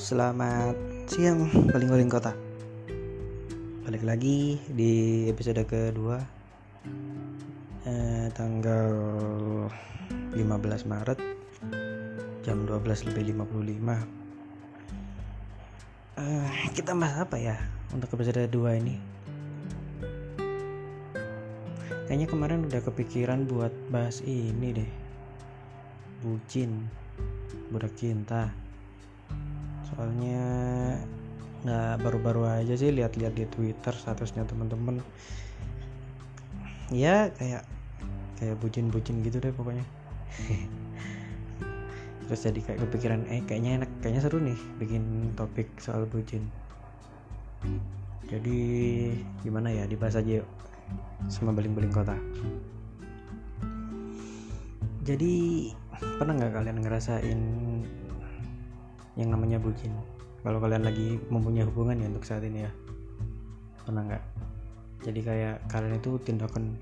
selamat siang paling-paling kota. Balik lagi di episode kedua eh, Tanggal 15 Maret Jam 12 lebih 55 eh, Kita bahas apa ya untuk episode 2 ini? Kayaknya kemarin udah kepikiran buat bahas ini deh. Bucin Budak cinta soalnya nggak baru-baru aja sih lihat-lihat di Twitter statusnya temen-temen ya kayak kayak bucin-bucin gitu deh pokoknya. Terus jadi kayak kepikiran eh kayaknya enak kayaknya seru nih bikin topik soal bucin. Jadi gimana ya dibahas aja yuk sama beling-beling kota. Jadi pernah nggak kalian ngerasain yang namanya bucin. Kalau kalian lagi mempunyai hubungan ya untuk saat ini ya. Pernah nggak? Jadi kayak kalian itu tindakan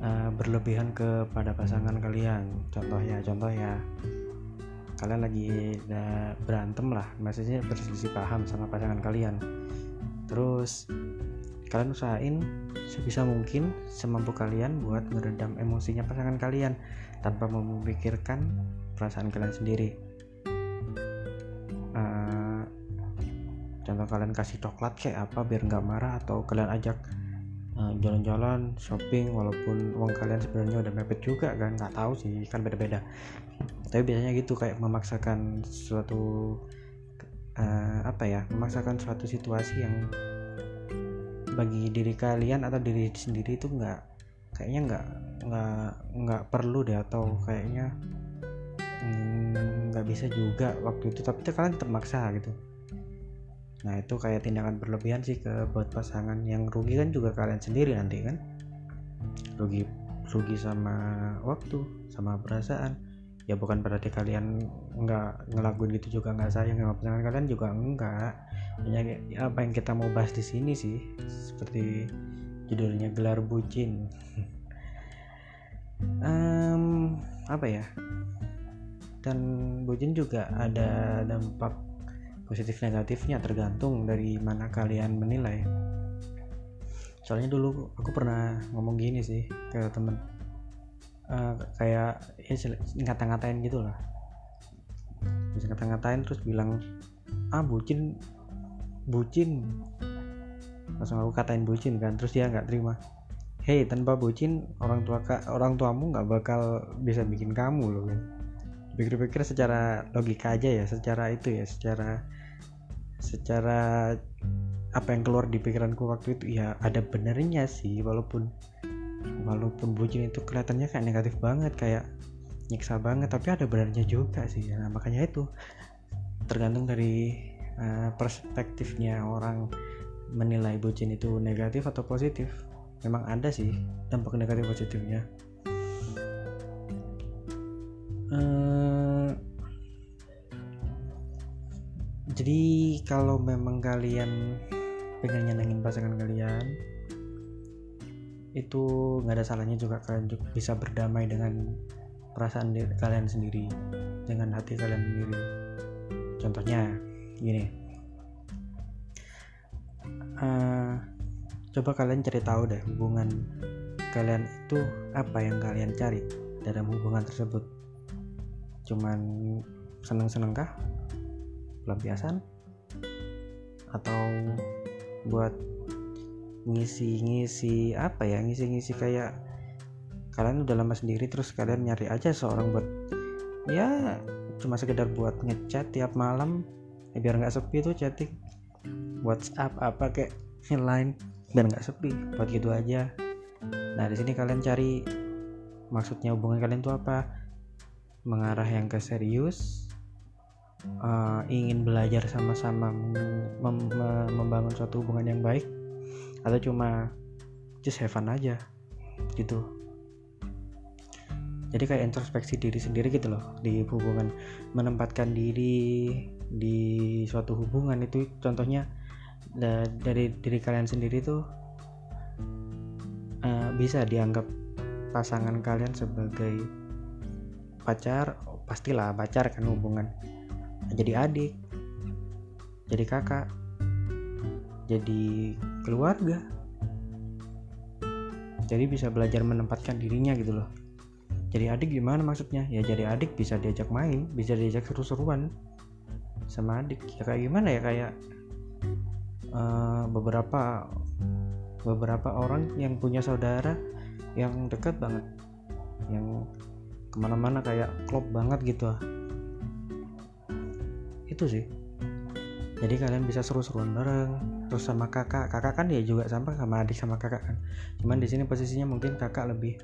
uh, berlebihan kepada pasangan kalian. Contoh ya contoh ya. Kalian lagi uh, berantem lah maksudnya berselisih paham sama pasangan kalian. Terus kalian usahain sebisa mungkin semampu kalian buat meredam emosinya pasangan kalian tanpa memikirkan perasaan kalian sendiri kalian kasih coklat kayak apa biar nggak marah atau kalian ajak eh, jalan-jalan shopping walaupun uang kalian sebenarnya udah mepet juga kan nggak tahu sih kan beda-beda. Tapi biasanya gitu kayak memaksakan suatu uh, apa ya memaksakan suatu situasi yang bagi diri kalian atau diri sendiri itu nggak kayaknya nggak nggak nggak perlu deh atau kayaknya mm, nggak bisa juga waktu itu. Tapi kalian termaksa gitu nah itu kayak tindakan berlebihan sih ke buat pasangan yang rugi kan juga kalian sendiri nanti kan? Rugi rugi sama waktu sama perasaan. Ya bukan berarti kalian nggak ngelakuin gitu juga nggak sayang sama pasangan kalian juga enggak hanya ya apa yang kita mau bahas di sini sih seperti judulnya gelar bucin. Um, apa ya? Dan bucin juga ada dampak positif negatifnya tergantung dari mana kalian menilai. Soalnya dulu aku pernah ngomong gini sih ke temen. Uh, kayak ya ngata-ngatain gitu lah bisa ngata-ngatain terus bilang ah bucin bucin. Langsung aku katain bucin kan terus dia nggak terima. Hei tanpa bucin orang tua orang tuamu nggak bakal bisa bikin kamu loh. Kan pikir-pikir secara logika aja ya secara itu ya secara secara apa yang keluar di pikiranku waktu itu ya ada benernya sih walaupun walaupun bucin itu kelihatannya kayak negatif banget kayak nyiksa banget tapi ada benernya juga sih. Nah makanya itu tergantung dari uh, perspektifnya orang menilai bucin itu negatif atau positif. Memang ada sih dampak negatif positifnya. Uh, jadi kalau memang kalian pengen nyenengin pasangan kalian itu nggak ada salahnya juga kalian juga bisa berdamai dengan perasaan diri, kalian sendiri dengan hati kalian sendiri. Contohnya gini. Uh, coba kalian cari tahu deh hubungan kalian itu apa yang kalian cari dalam hubungan tersebut. Cuman seneng-seneng kah pelampiasan atau buat ngisi-ngisi apa ya ngisi-ngisi kayak kalian udah lama sendiri terus kalian nyari aja seorang buat ya cuma sekedar buat ngechat tiap malam ya biar nggak sepi tuh chatting WhatsApp apa kayak lain biar nggak sepi buat gitu aja. Nah di sini kalian cari maksudnya hubungan kalian tuh apa mengarah yang ke serius uh, ingin belajar sama-sama mem mem membangun suatu hubungan yang baik atau cuma just have fun aja gitu. Jadi kayak introspeksi diri sendiri gitu loh di hubungan menempatkan diri di suatu hubungan itu contohnya dari diri kalian sendiri tuh uh, bisa dianggap pasangan kalian sebagai pacar pastilah pacar kan hubungan jadi adik jadi kakak jadi keluarga. Jadi bisa belajar menempatkan dirinya gitu loh. Jadi adik gimana maksudnya? Ya jadi adik bisa diajak main bisa diajak seru-seruan sama adik. Ya kayak gimana ya? Kayak uh, beberapa beberapa orang yang punya saudara yang dekat banget yang ke mana-mana kayak klop banget gitu itu sih. Jadi kalian bisa seru-seruan bareng. Terus sama kakak. Kakak kan ya juga sama sama adik sama kakak kan. Cuman di sini posisinya mungkin kakak lebih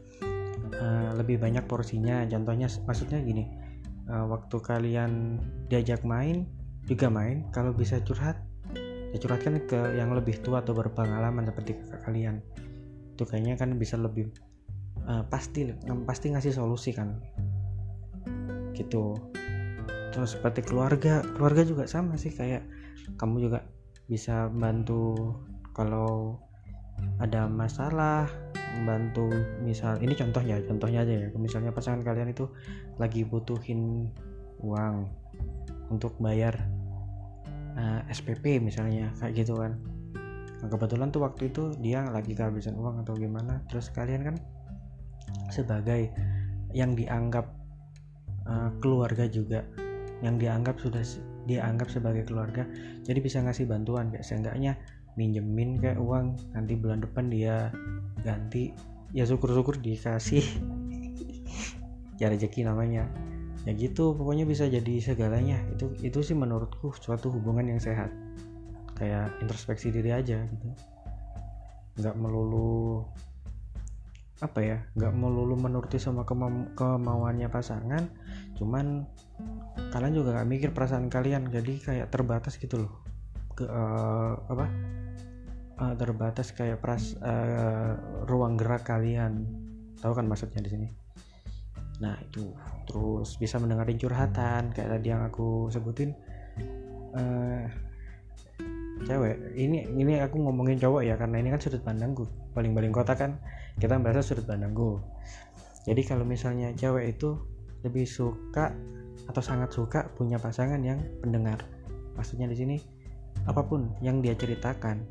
uh, lebih banyak porsinya. Contohnya maksudnya gini uh, waktu kalian diajak main juga main. Kalau bisa curhat ya curhatkan ke yang lebih tua atau berpengalaman seperti kakak kalian. Itu kayaknya kan bisa lebih uh, pasti pasti ngasih solusi kan. Gitu terus seperti keluarga keluarga juga sama sih kayak kamu juga bisa bantu kalau ada masalah membantu misal ini contohnya contohnya aja ya. Misalnya pasangan kalian itu lagi butuhin uang untuk bayar uh, eh, SPP misalnya kayak gitu kan. Nah, kebetulan tuh waktu itu dia lagi kehabisan uang atau gimana terus kalian kan sebagai yang dianggap uh, keluarga juga yang dianggap sudah dianggap sebagai keluarga jadi bisa ngasih bantuan. Kayak seenggaknya minjemin kayak uang nanti bulan depan dia ganti ya syukur-syukur dikasih ya rezeki namanya. Ya gitu pokoknya bisa jadi segalanya. Itu itu sih menurutku suatu hubungan yang sehat. Kayak introspeksi diri aja gitu. Nggak melulu apa ya nggak melulu menuruti sama kema kemauannya pasangan cuman kalian juga nggak mikir perasaan kalian jadi kayak terbatas gitu loh. Ke uh, apa uh, terbatas kayak pras uh, ruang gerak kalian. Tahu kan maksudnya di sini? Nah itu. Terus bisa mendengarin curhatan kayak tadi yang aku sebutin. Uh, cewek ini ini aku ngomongin cowok ya karena ini kan sudut pandangku paling-paling kota kan kita merasa sudut pandangku jadi kalau misalnya cewek itu lebih suka atau sangat suka punya pasangan yang pendengar. Maksudnya di sini apa pun yang dia ceritakan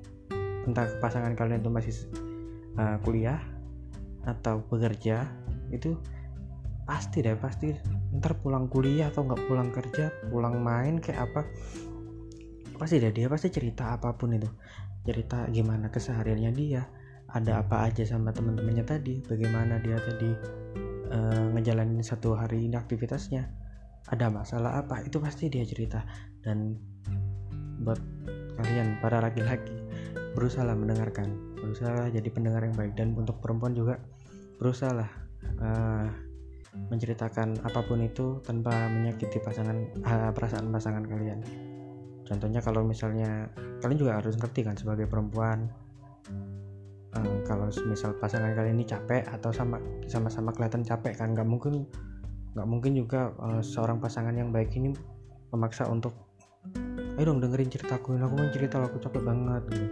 entah pasangan kalian itu masih uh, kuliah atau bekerja itu pasti deh pasti ntar pulang kuliah atau nggak pulang kerja pulang main kayak apa pasti deh dia pasti cerita apa pun itu. Cerita gimana kesehariannya dia ada apa aja sama teman-temannya tadi bagaimana dia tadi uh, ngejalanin satu hari ini aktivitasnya ada masalah apa itu pasti dia cerita. Dan buat kalian para laki-laki berusaha mendengarkan berusaha jadi pendengar yang baik. Dan untuk perempuan juga berusaha uh, menceritakan apa pun itu tanpa menyakiti pasangan uh, perasaan pasangan kalian. Contohnya kalau misalnya kalian juga harus ngerti kan sebagai perempuan uh, kalau misal pasangan kalian ini capek atau sama sama-sama kelihatan capek kan nggak mungkin nggak mungkin juga uh, seorang pasangan yang baik ini memaksa untuk ayo dong dengerin ceritaku aku mau cerita aku capek banget gitu.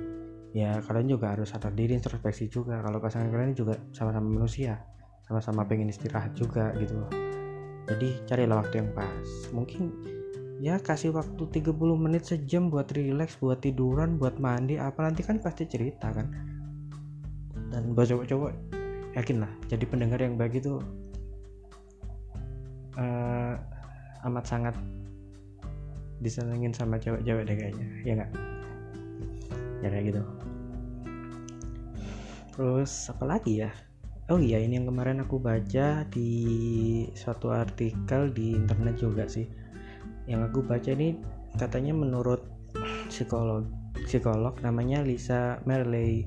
Ya kalian juga harus sadar diri introspeksi juga. Kalau pasangan kalian juga sama-sama manusia sama-sama pengen istirahat juga gitu jadi carilah waktu yang pas. Mungkin ya kasih waktu 30 menit sejam buat relax buat tiduran buat mandi apa nanti kan pasti cerita kan dan buat cowok-cowok yakin lah. Jadi pendengar yang baik itu uh, amat sangat disenengin sama cewek-cewek deh kayaknya ya nggak? Ya kayak gitu. Terus apa lagi ya? Oh iya ini yang kemarin aku baca di suatu artikel di internet juga sih. Yang aku baca ini katanya menurut psikolog psikolog namanya Lisa Merley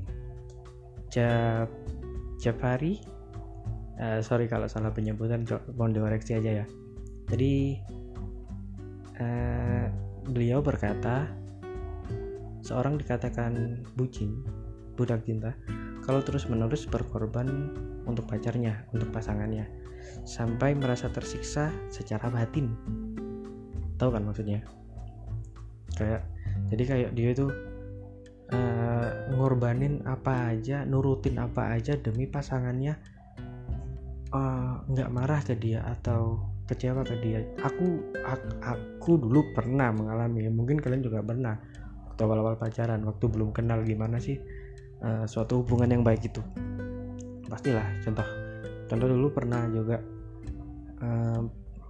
Jab Jafari uh, sorry kalau salah penyebutan mohon dikoreksi aja ya. Jadi uh, beliau berkata seorang dikatakan bucin budak cinta kalau terus menerus berkorban untuk pacarnya untuk pasangannya sampai merasa tersiksa secara batin. Tahu kan maksudnya? Kayak jadi kayak dia itu uh, ngorbanin apa aja nurutin apa aja demi pasangannya eh, nggak uh, marah ke dia atau kecewa ke dia. Aku aku, aku dulu pernah mengalami mungkin kalian juga pernah waktu awal-awal pacaran waktu belum kenal gimana sih uh, suatu hubungan yang baik itu. Pastilah contoh contoh dulu pernah juga uh,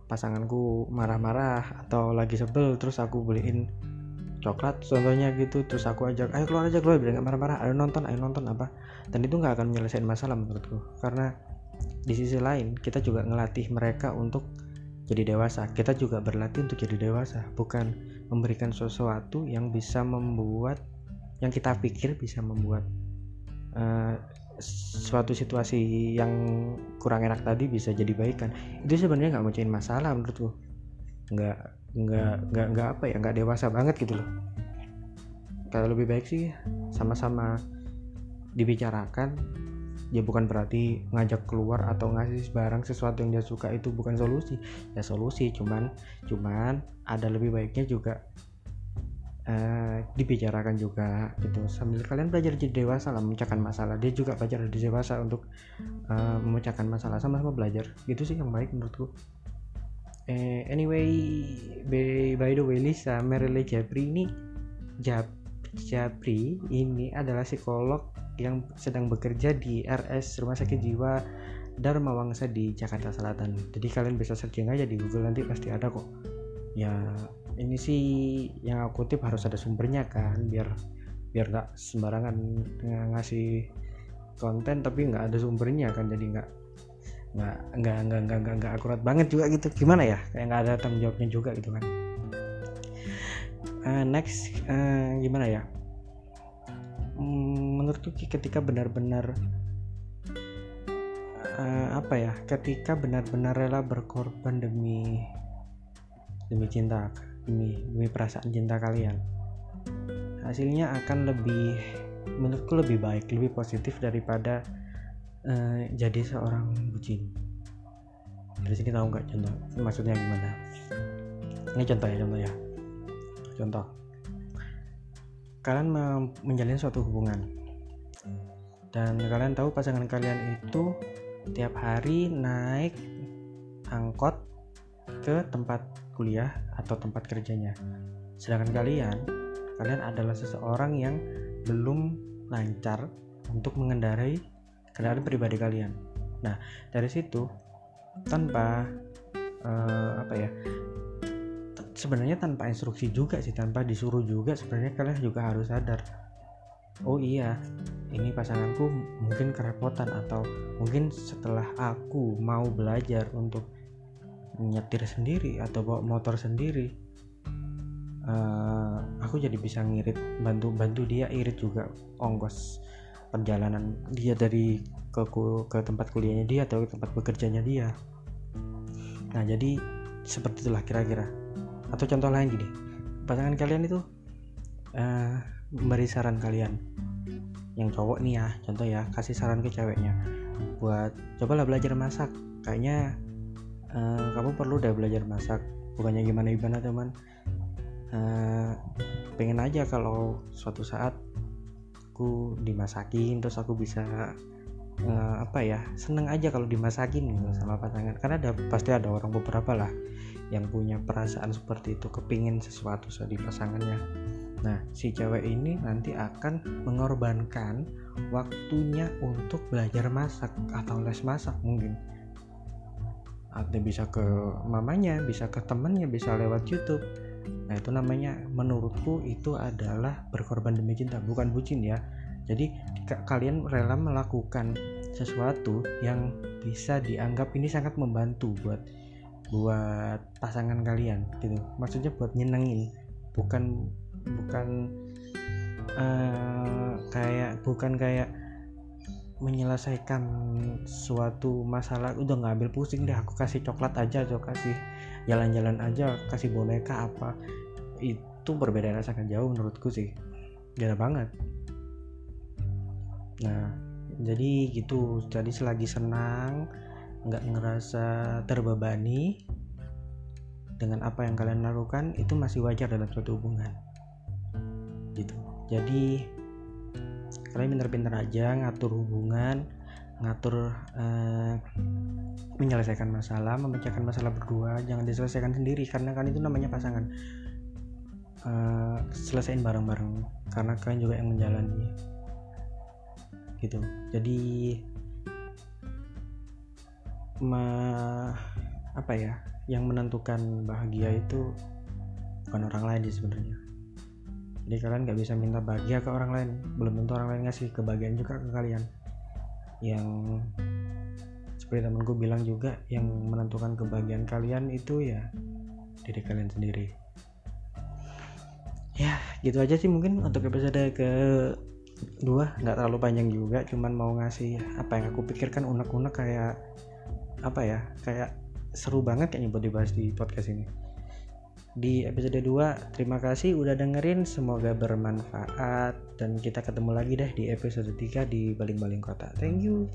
pasanganku marah-marah atau lagi sebel terus aku beliin coklat contohnya gitu terus aku ajak ayo keluar aja keluar biar nggak marah-marah ayo nonton ayo nonton apa. Dan itu nggak akan menyelesaikan masalah menurutku karena di sisi lain kita juga ngelatih mereka untuk jadi dewasa. Kita juga berlatih untuk jadi dewasa bukan memberikan sesuatu yang bisa membuat yang kita pikir bisa membuat uh, suatu situasi yang kurang enak tadi bisa jadi baikan. Itu sebenarnya nggak mecahin masalah menurutku nggak nggak nggak nggak apa ya nggak dewasa banget gitu loh. Kalau lebih baik sih sama-sama dibicarakan. Ya bukan berarti ngajak keluar atau ngasih barang sesuatu yang dia suka itu bukan solusi. Ya solusi cuman cuman ada lebih baiknya juga uh, dibicarakan juga gitu. Sambil kalian belajar jadi dewasa lah memecahkan masalah. Dia juga belajar jadi dewasa untuk uh, memecahkan masalah sama-sama belajar. Gitu sih yang baik menurutku eh, anyway by, by the way Lisa Merile Japri ini Jap, Japri ini adalah psikolog yang sedang bekerja di RS Rumah Sakit Jiwa Dharma Wangsa di Jakarta Selatan. Jadi kalian bisa searching aja di Google nanti pasti ada kok. Ya ini sih yang aku kutip harus ada sumbernya kan biar biar nggak sembarangan ngasih konten tapi nggak ada sumbernya kan jadi nggak nggak nggak nggak nggak nggak nggak akurat banget juga gitu. Gimana ya? Kayak nggak ada tanggung jawabnya juga gitu kan. Uh, next uh, gimana ya? Hmm, menurutku ketika benar-benar uh, apa ya? Ketika benar-benar rela berkorban demi demi cinta demi demi perasaan cinta kalian hasilnya akan lebih menurutku lebih baik lebih positif daripada uh, jadi seorang bucin. Dari sini tahu nggak contoh? Maksudnya gimana? Ini contoh ya contoh ya. Contoh. Kalian menjalin suatu hubungan. Dan kalian tahu pasangan kalian itu tiap hari naik angkot ke tempat kuliah atau tempat kerjanya. Sedangkan kalian kalian adalah seseorang yang belum lancar untuk mengendarai kendaraan pribadi kalian. Nah dari situ tanpa uh, apa ya sebenarnya tanpa instruksi juga sih tanpa disuruh juga sebenarnya kalian juga harus sadar oh iya ini pasanganku mungkin kerepotan atau mungkin setelah aku mau belajar untuk nyetir sendiri atau bawa motor sendiri uh, aku jadi bisa ngirit bantu bantu dia irit juga ongkos perjalanan dia dari ke ke tempat kuliahnya dia atau ke tempat bekerjanya dia. Nah jadi seperti itulah kira-kira. Atau contoh lain gini pasangan kalian itu uh, memberi saran kalian. Yang cowok nih ya contoh ya kasih saran ke ceweknya. Buat cobalah belajar masak. Kayaknya uh, kamu perlu deh belajar masak. Bukannya gimana gimana teman. Uh, pengen aja kalau suatu saat aku dimasakin terus aku bisa uh, apa ya seneng aja kalau dimasakin gitu sama pasangan. Karena ada pasti ada orang beberapa lah yang punya perasaan seperti itu kepingin sesuatu di pasangannya. Nah si cewek ini nanti akan mengorbankan waktunya untuk belajar masak atau les masak mungkin. Atau bisa ke mamanya bisa ke temennya bisa lewat YouTube nah itu namanya menurutku itu adalah berkorban demi cinta bukan bucin ya. Jadi kalian rela melakukan sesuatu yang bisa dianggap ini sangat membantu buat buat pasangan kalian gitu. Maksudnya buat nyenengin bukan bukan uh, kayak bukan kayak menyelesaikan suatu masalah. Udah ngambil pusing deh aku kasih coklat aja atau kasih jalan-jalan aja kasih boneka apa. Itu perbedaan sangat jauh menurutku sih. Gila banget. Nah jadi gitu. Jadi selagi senang nggak ngerasa terbebani dengan apa yang kalian lakukan itu masih wajar dalam suatu hubungan. Gitu. Jadi kalian pintar-pintar aja ngatur hubungan ngatur uh, menyelesaikan masalah memecahkan masalah berdua jangan diselesaikan sendiri karena kan itu namanya pasangan. Uh, selesaiin bareng-bareng karena kalian juga yang menjalani. Gitu. Jadi ma apa ya yang menentukan bahagia itu bukan orang lain sih sebenarnya. Jadi kalian nggak bisa minta bahagia ke orang lain belum tentu orang lain ngasih kebahagiaan juga ke kalian. Yang seperti temanku bilang juga yang menentukan kebahagiaan kalian itu ya diri kalian sendiri. Ya gitu aja sih mungkin untuk episode ke dua nggak terlalu panjang juga cuman mau ngasih apa yang aku pikirkan unek-unek kayak apa ya kayak seru banget kayaknya buat dibahas di podcast ini. Di episode 2 terima kasih udah dengerin. Semoga bermanfaat. Dan kita ketemu lagi deh di episode 3 di baling-baling kota. Thank you